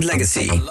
Legacy.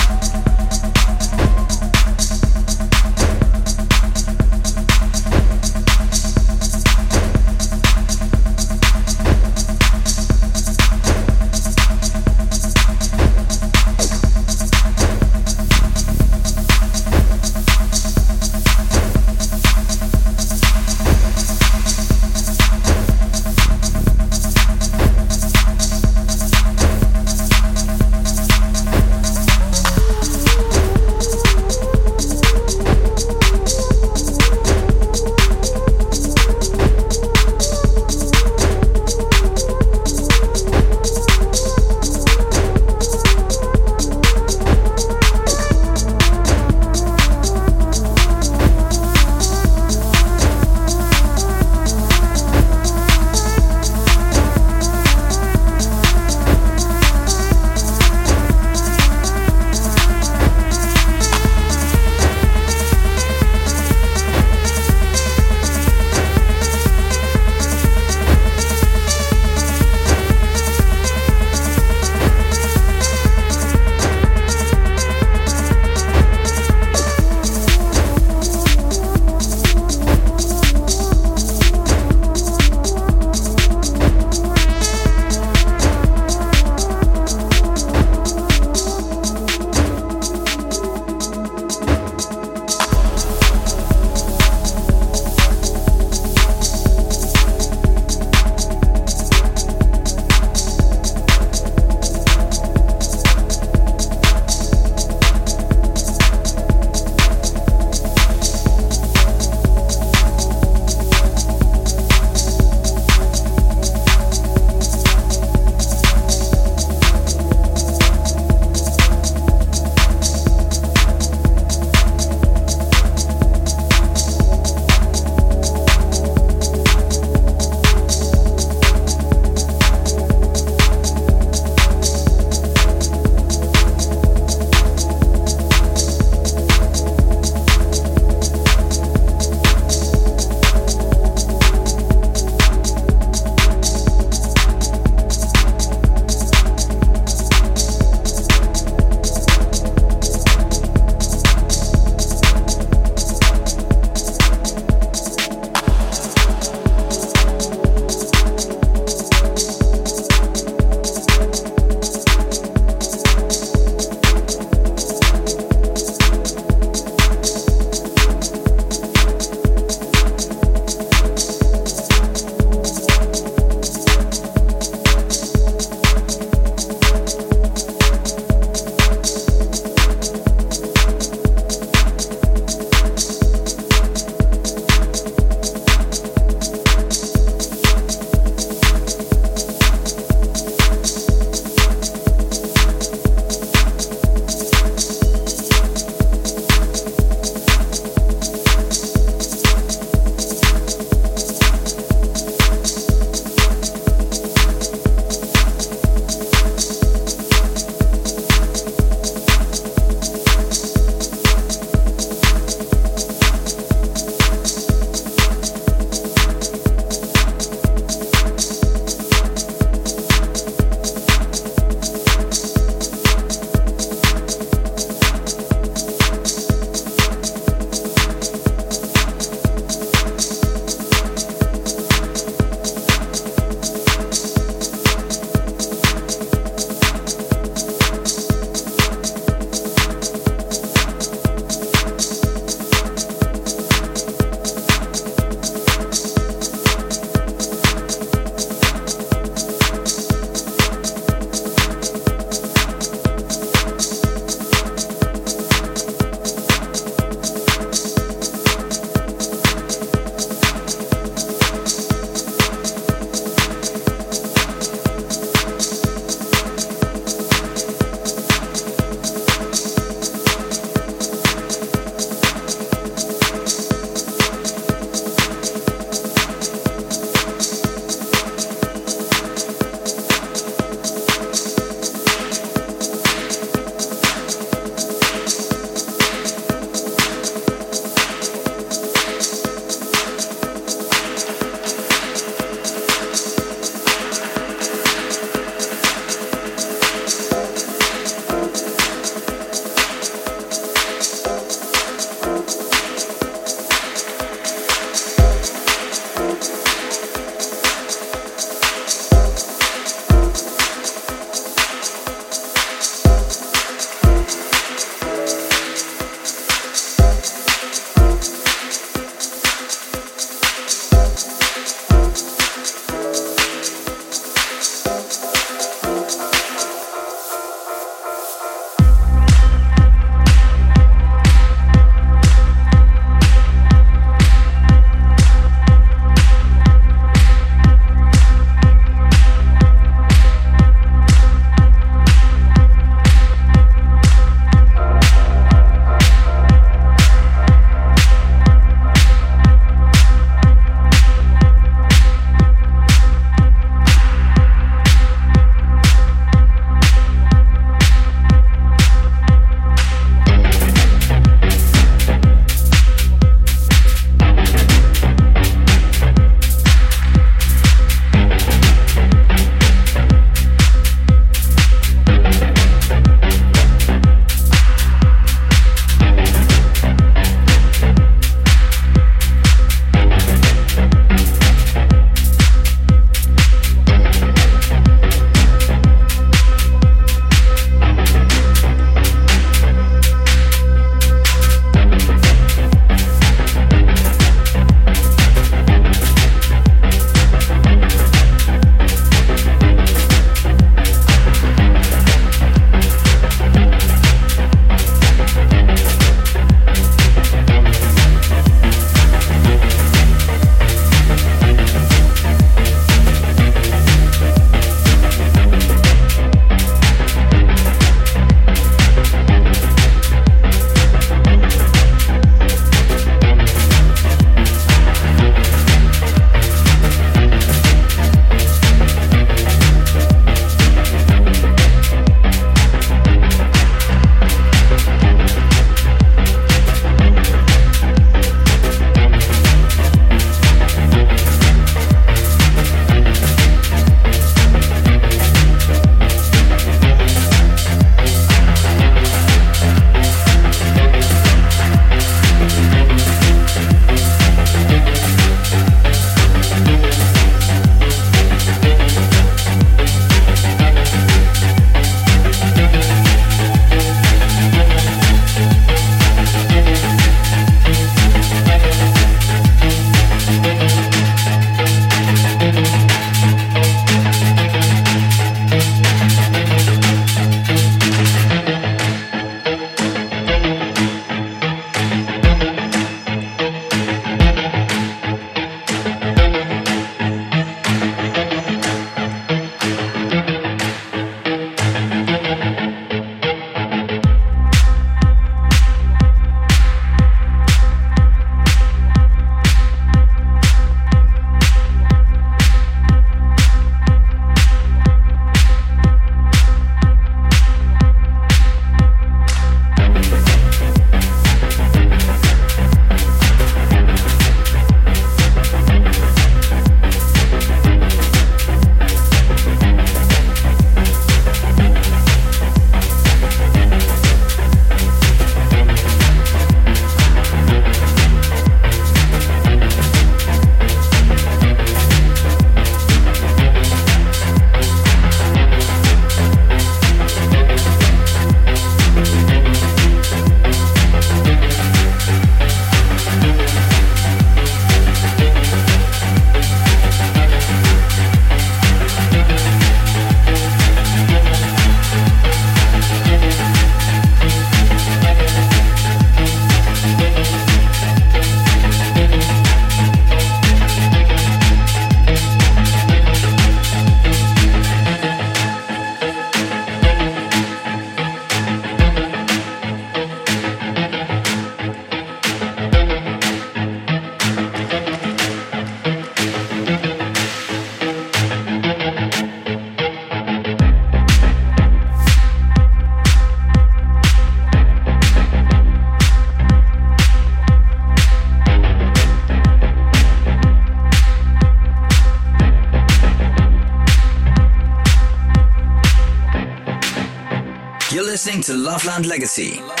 To Loveland Legacy.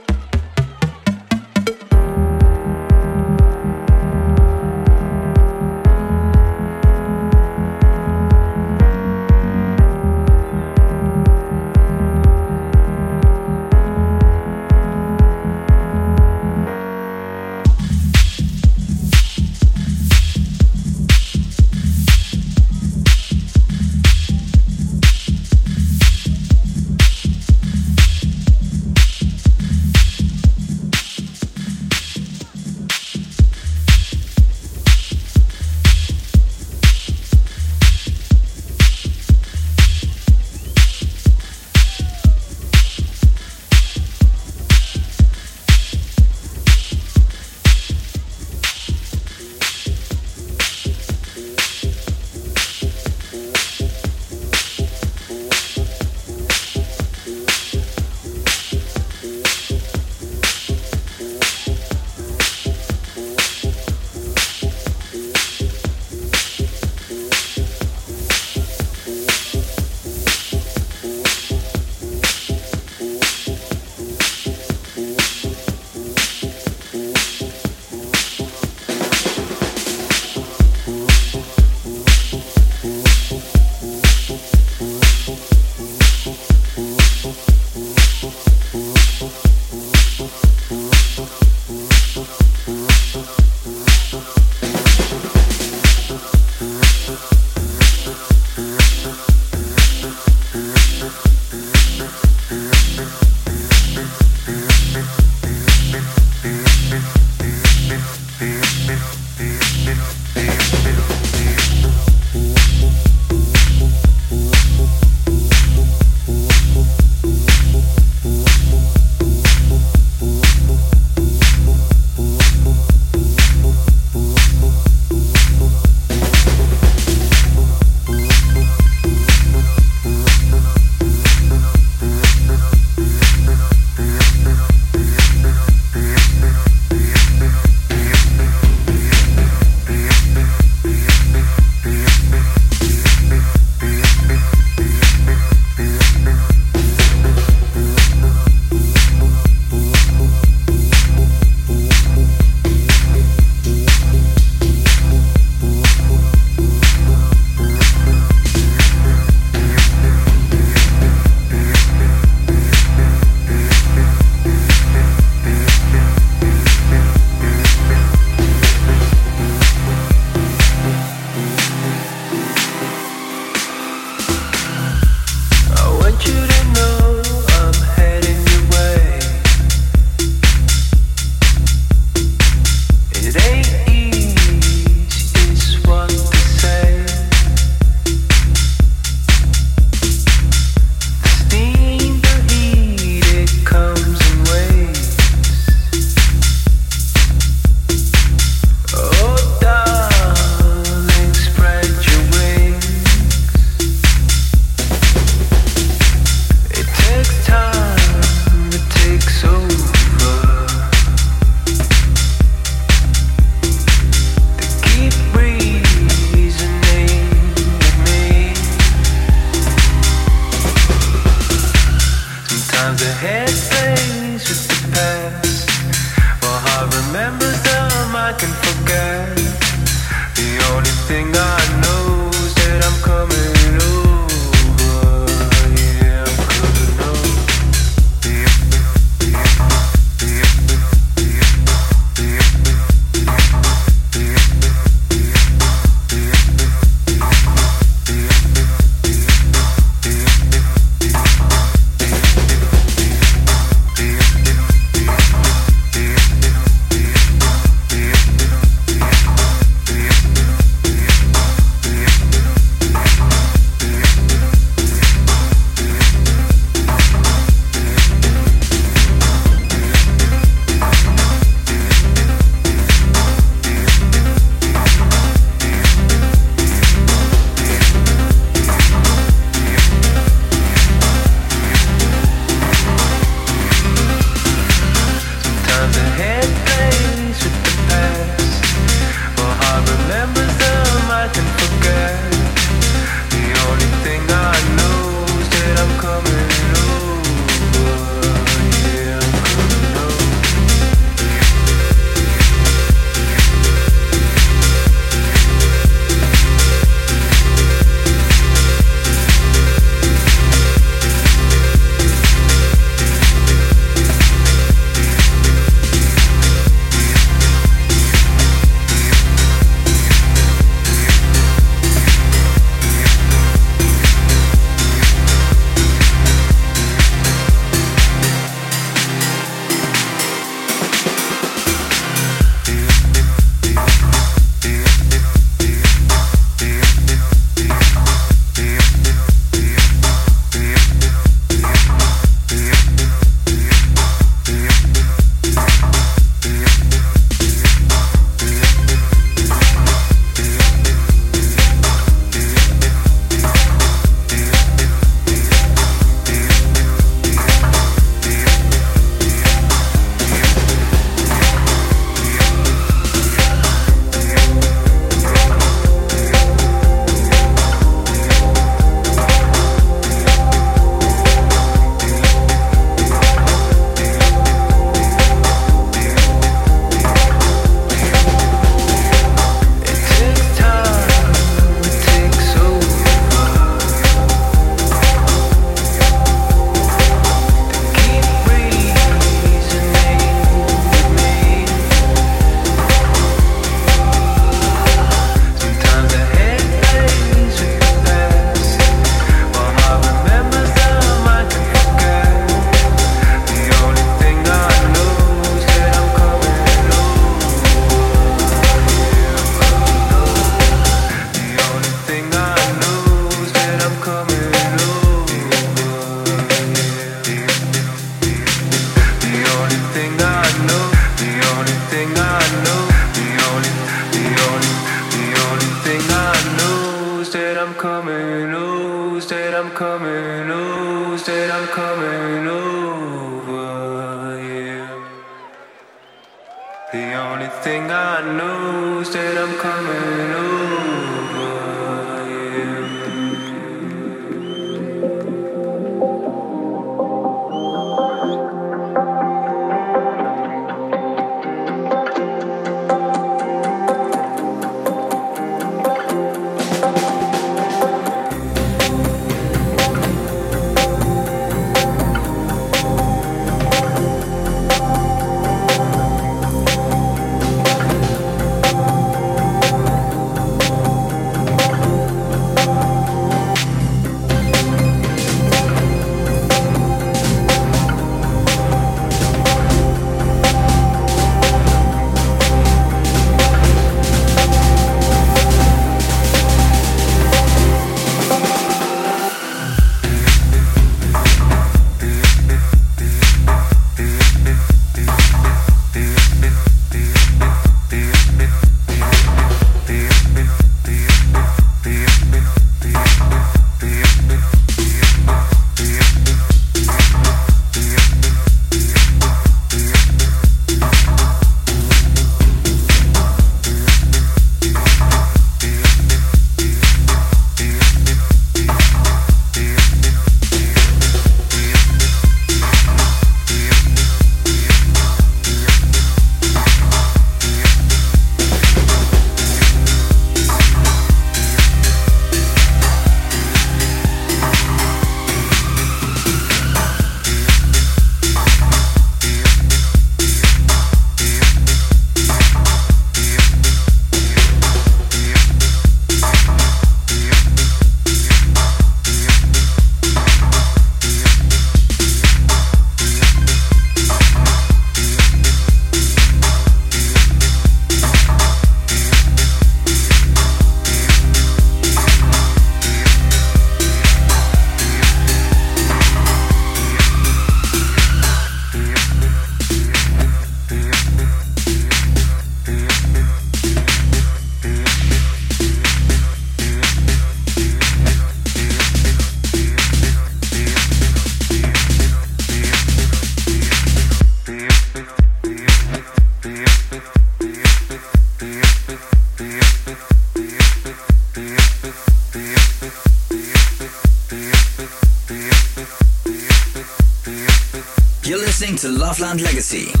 Legacy.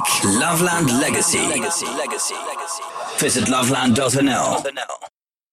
Week. Loveland Legacy. Visit loveland.nl.